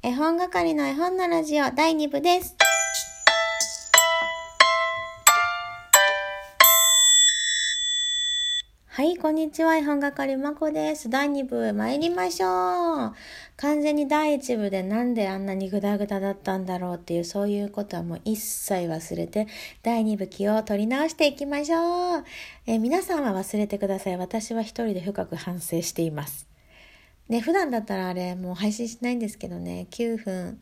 絵本係の絵本のラジオ第2部です。はい、こんにちは。絵本係まこです。第2部参りましょう。完全に第1部でなんであんなにグダグダだったんだろうっていうそういうことはもう一切忘れて第2部気を取り直していきましょう。え皆さんは忘れてください。私は一人で深く反省しています。ね、普段だったらあれもう配信しないんですけどね、9分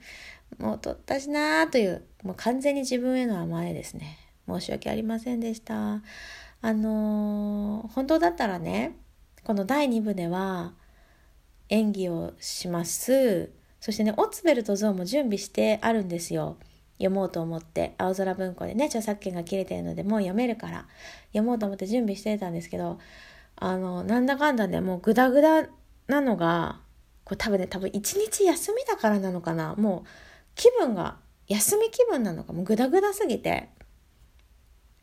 もう撮ったしなーという、もう完全に自分への甘えですね。申し訳ありませんでした。あのー本当だったらね、この第2部では演技をします。そしてね、オッツベルとゾウも準備してあるんですよ。読もうと思って。青空文庫でね、著作権が切れてるのでもう読めるから、読もうと思って準備してたんですけど、あの、なんだかんだね、もうグダグダなのが、これ多分ね、多分一日休みだからなのかな。もう気分が、休み気分なのか、もうグダグダすぎて、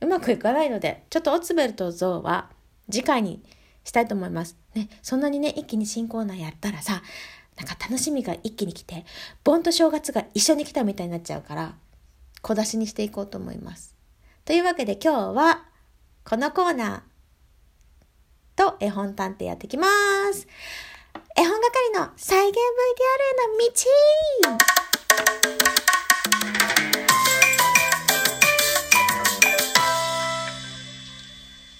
うまくいかないので、ちょっとオツベルとゾウは次回にしたいと思います。ね、そんなにね、一気に新コーナーやったらさ、なんか楽しみが一気に来て、盆と正月が一緒に来たみたいになっちゃうから、小出しにしていこうと思います。というわけで今日は、このコーナーと絵本探偵やってきます。絵本係の再現 VTR への道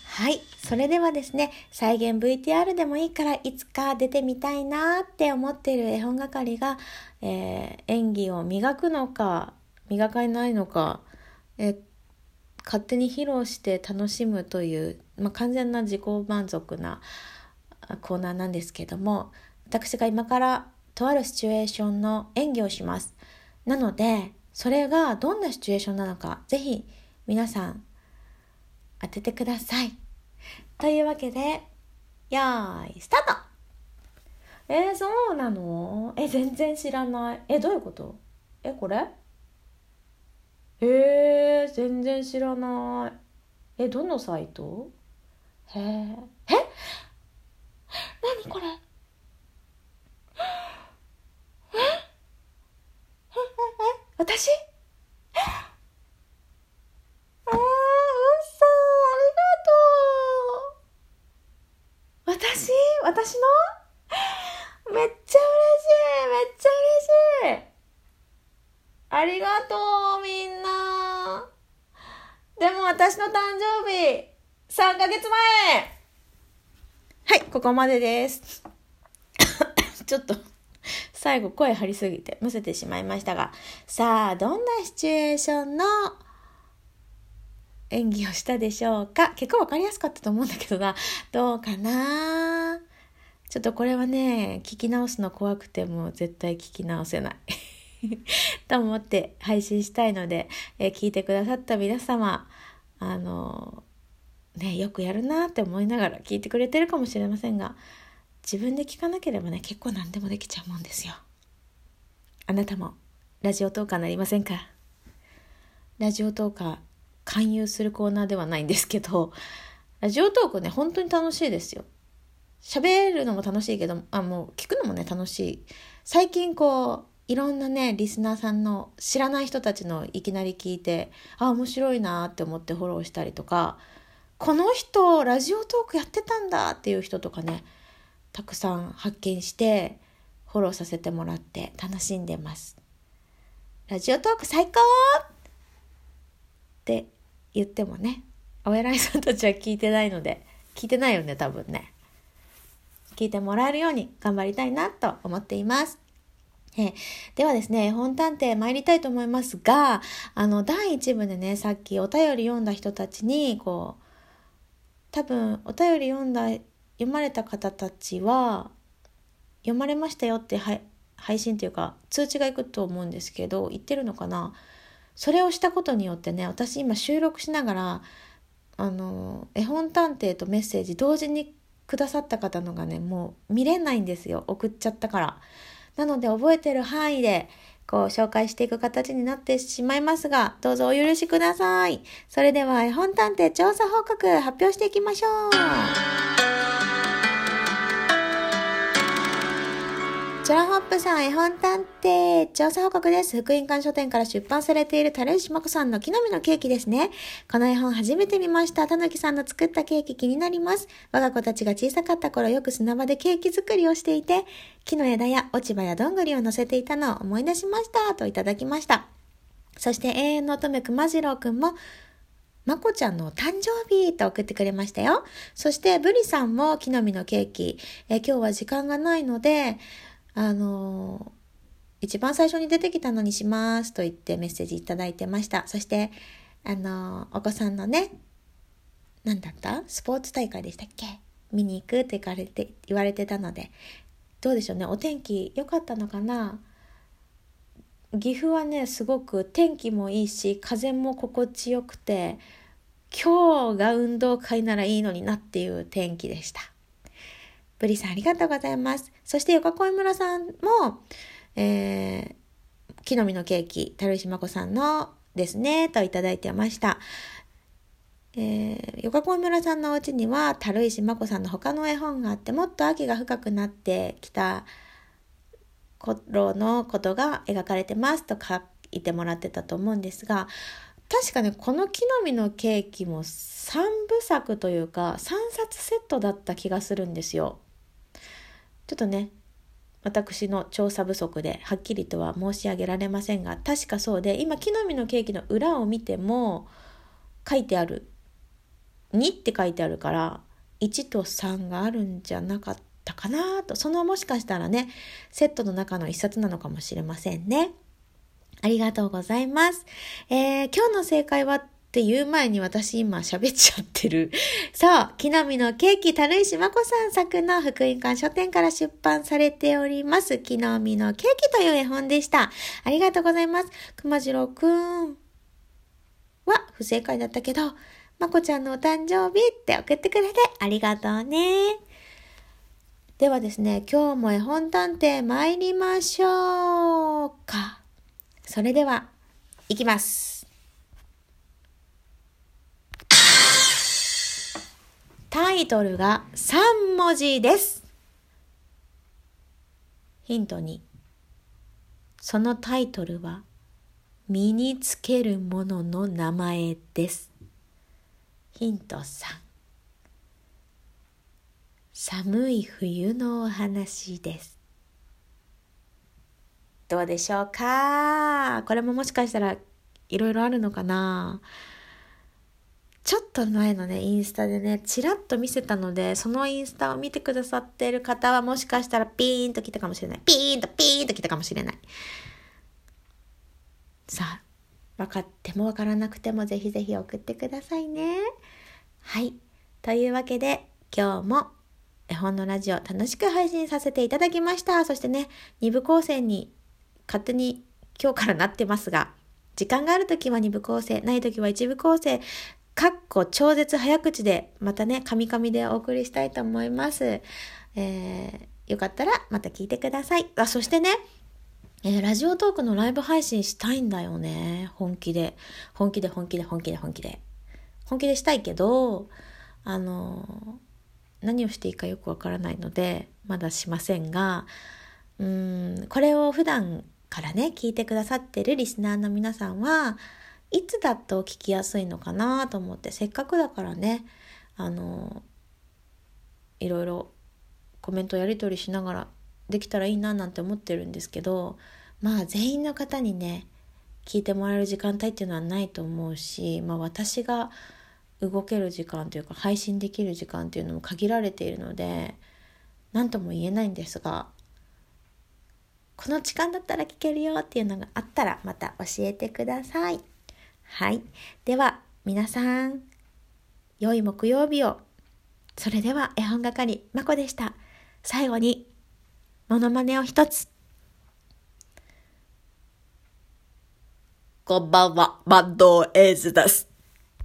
はい。それではですね、再現 VTR でもいいからいつか出てみたいなって思ってる絵本係が、えー演技を磨くのか、磨かないのか、えー勝手に披露して楽しむという、まあ、完全な自己満足なコーナーなんですけども、私が今からとあるシチュエーションの演技をします。なので、それがどんなシチュエーションなのか、ぜひ皆さん当ててください。というわけで、よーい、スタートえー、そうなの？え、全然知らない。え、どういうこと？え、これ？えー、全然知らない。え、どのサイト？へえ。何これ。え？え？え？え？私え？あ、嘘ありがとう私私のめっちゃ嬉しいめっちゃ嬉しいありがとうみんなでも私の誕生日3ヶ月前はい、ここまでです。ちょっと、最後声張りすぎてむせてしまいましたが、さあ、どんなシチュエーションの演技をしたでしょうか結構わかりやすかったと思うんだけどな。どうかなちょっとこれはね、聞き直すの怖くても絶対聞き直せない。と思って配信したいので、え聞いてくださった皆様、あのね、よくやるなって思いながら聞いてくれてるかもしれませんが、自分で聞かなければね、結構何でもできちゃうもんですよ。あなたもラジオトーカーなりませんか？ラジオトーカー勧誘するコーナーではないんですけど、ラジオトークね、本当に楽しいですよ。喋るのも楽しいけど、あ、もう聞くのもね、楽しい。最近こう、いろんなね、リスナーさんの知らない人たちのいきなり聞いて、あ、面白いなって思ってフォローしたりとか、この人、ラジオトークやってたんだっていう人とかね、たくさん発見して、フォローさせてもらって楽しんでます。ラジオトーク最高って言ってもね、お偉いさんたちは聞いてないので、聞いてないよね、多分ね。聞いてもらえるように頑張りたいなと思っています。えーではですね、絵本探偵参りたいと思いますが、あの、第1部でね、さっきお便り読んだ人たちに、こう、多分、お便り読んだ、読まれた方たちは、読まれましたよって配信っていうか、通知がいくと思うんですけど、言ってるのかなそれをしたことによってね、私今収録しながら、あの、絵本探偵とメッセージ同時にくださった方のがね、もう見れないんですよ。送っちゃったから。なので覚えてる範囲でこう紹介していく形になってしまいますが、どうぞお許しください。それでは絵本探偵調査報告発表していきましょう。じ空ホップさん、絵本探偵、調査報告です。福音館書店から出版されている樽石真子さんの木の実のケーキですね。この絵本初めて見ました。たぬきさんの作ったケーキ気になります。我が子たちが小さかった頃よく砂場でケーキ作りをしていて、木の枝や落ち葉やどんぐりを乗せていたのを思い出しました。といただきました。そして永遠の乙女熊次郎くんも、まこちゃんの誕生日と送ってくれましたよ。そして、ブリさんも木の実のケーキ。え今日は時間がないので、あの一番最初に出てきたのにしますと言ってメッセージいただいてました。そして、あのお子さんのね、何だった？スポーツ大会でしたっけ？見に行くって言われて、言われてたので、どうでしょうね？お天気良かったのかな？岐阜はねすごく天気もいいし風も心地よくて今日が運動会ならいいのになっていう天気でした。ブリさんありがとうございます。そして横恋村さんも、えー、木の実のケーキ、樽石真子さんのですね、といただいてました。えー、横恋村さんのお家には、樽石真子さんの他の絵本があって、もっと秋が深くなってきた頃のことが描かれてますと書いてもらってたと思うんですが確かねこの木の実のケーキも3部作というか3冊セットだった気がするんですよ。ちょっとね私の調査不足ではっきりとは申し上げられませんが確かそうで今木の実のケーキの裏を見ても書いてある2って書いてあるから1と3があるんじゃなかったかなと、そのもしかしたらね、セットの中の一冊なのかもしれませんね。ありがとうございます。えー、今日の正解はっていう前に私今喋っちゃってる。そう、木の実のケーキ、樽石真子さん作の福音館書店から出版されております。木の実のケーキという絵本でした。ありがとうございます。熊次郎くんは不正解だったけど、まこちゃんのお誕生日って送ってくれてありがとうね。ではですね、今日も絵本探偵参りましょうか。それでは、いきます。タイトルが3文字です。ヒント2。そのタイトルは、身につけるものの名前です。ヒント3。寒い冬のお話です。どうでしょうか？これももしかしたらいろいろあるのかな？ちょっと前のね、インスタでね、ちらっと見せたので、そのインスタを見てくださっている方はもしかしたらピーンと来たかもしれない。ピーンとピーンと来たかもしれない。さあ、分かっても分からなくてもぜひぜひ送ってくださいね。はい。というわけで、今日も絵本のラジオ楽しく配信させていただきました。そしてね、2部構成に勝手に今日からなってますが、時間がある時は2部構成、ない時は1部構成、かっこ超絶早口で、またね、カミカミでお送りしたいと思います。えー、よかったらまた聞いてください。あ、そしてね、えー、ラジオトークのライブ配信したいんだよね。本気で。本気で本気で本気で本気で。本気でしたいけど、あのー何をしていいかよくわからないのでまだしませんがうんこれを普段からね聞いてくださってるリスナーの皆さんはいつだと聞きやすいのかなと思ってせっかくだからねあのいろいろコメントやり取りしながらできたらいいななんて思ってるんですけどまあ全員の方にね聞いてもらえる時間帯っていうのはないと思うし、まあ、私が動ける時間というか配信できる時間っていうのも限られているので何とも言えないんですがこの時間だったら聞けるよっていうのがあったらまた教えてください。はい。では皆さん良い木曜日を。それでは絵本係まこでした。最後にモノマネを一つ。こんばんは、バンドエイズです。